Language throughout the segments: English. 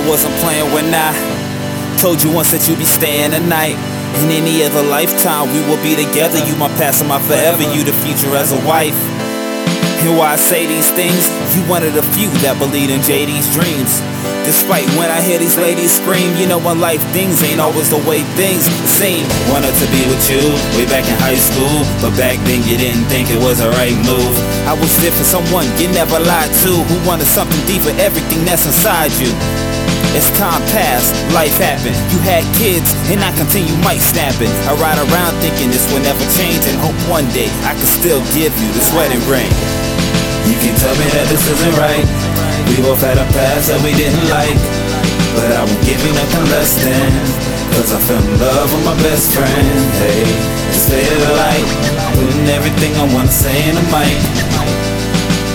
I wasn't playing when I told you once that you'd be staying the night. In any other lifetime, we will be together. You my past and my forever. You the future as a wife. And why I say these things, you one of the few that believe in JD's dreams. Despite when I hear these ladies scream, you know in life things ain't always the way things seem. Wanted to be with you way back in high school, but back then you didn't think it was the right move. I was there for someone you never lied to, who wanted something deeper, everything that's inside you. As time passed, life happened. You had kids, and I continue mic snapping. I ride around thinking this will never change, and hope one day I can still give you this wedding ring. You can tell me that this isn't right. We both had a past that we didn't like. But I won't give you nothing less than. Cause I fell in love with my best friend. Hey, it's the light. Putting everything I wanna say in the mic.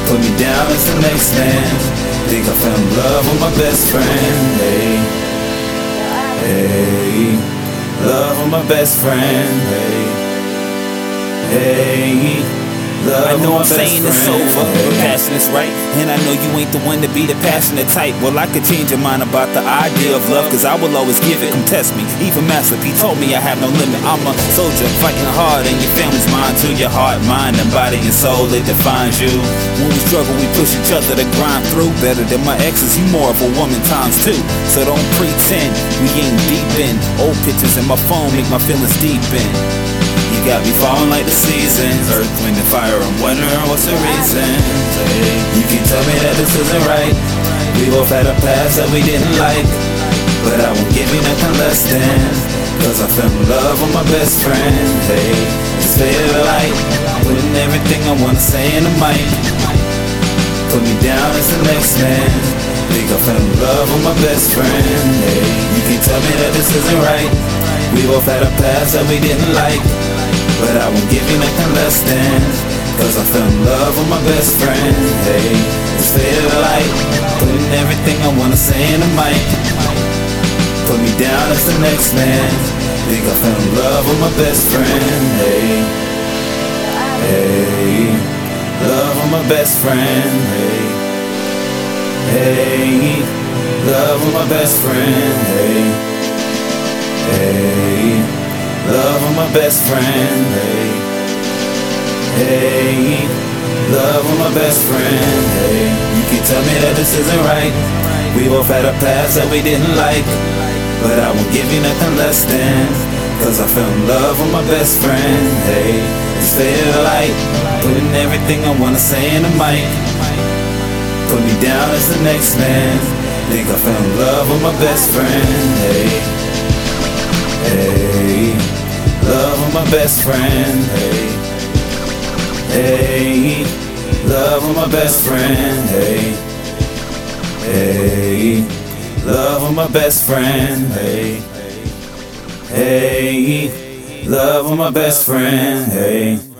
Put me down as the next man. Think I fell in love with my best friend. Hey, hey, love with my best friend. Hey, hey. I know I'm saying it's over, but passion is right. And I know you ain't the one to be the passionate type. Well, I could change your mind about the idea of love, cause I will always give it. Come test me. Even Master P told me I have no limit. I'm a soldier fighting hard, and your family's mine too. Your heart, mind, and body and soul, it defines you. When we struggle, we push each other to grind through. Better than my exes, you more of a woman times two. So don't pretend we ain't deep in. Old pictures in my phone make my feelings deep in. Got me falling like the seasons. Earth, wind, and fire, I'm wondering what's the reason. You can tell me that this isn't right. We both had a past that we didn't like. But I won't give you nothing less than Cause I fell in love with my best friend. Hey, it's faded light. Putting everything I wanna say in the mic. Put me down as the next man. Think I fell in love with my best friend. Hey, you can tell me that this isn't right. We both had a past that we didn't like but I won't give you nothing less than Cause I fell in love with my best friend. Hey, it's faded light Putting everything I wanna say in the mic. Put me down as the next man. Think I fell in love with my best friend. Hey, hey Love with my best friend. Hey, hey Love with my best friend. Hey, hey Love with my best friend, hey. Hey, love with my best friend, hey. You can tell me that this isn't right. We both had a past that we didn't like. But I won't give you nothing less than. Cause I fell in love with my best friend, hey. It's faded light. Putting everything I wanna say in the mic. Put me down as the next man. Think I fell in love with my best friend, hey. Hey love with my best friend. Hey, hey, love with my best friend. Hey, hey, love with my best friend. Hey, hey, love with my best friend. Hey.